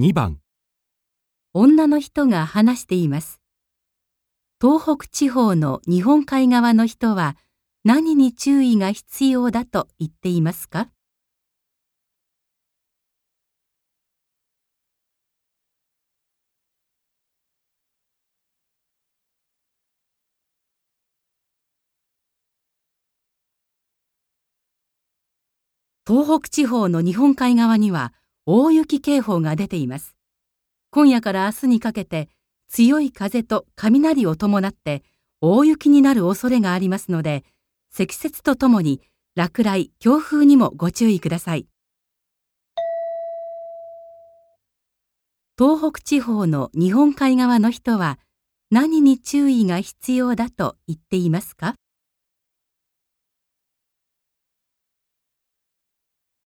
2番女の人が話しています。東北地方の日本海側の人は何に注意が必要だと言っていますか？東北地方の日本海側には大雪警報が出ています。今夜から明日にかけて強い風と雷を伴って大雪になる恐れがありますので、積雪とともに落雷、強風にもご注意ください。東北地方の日本海側の人は何に注意が必要だと言っていますか？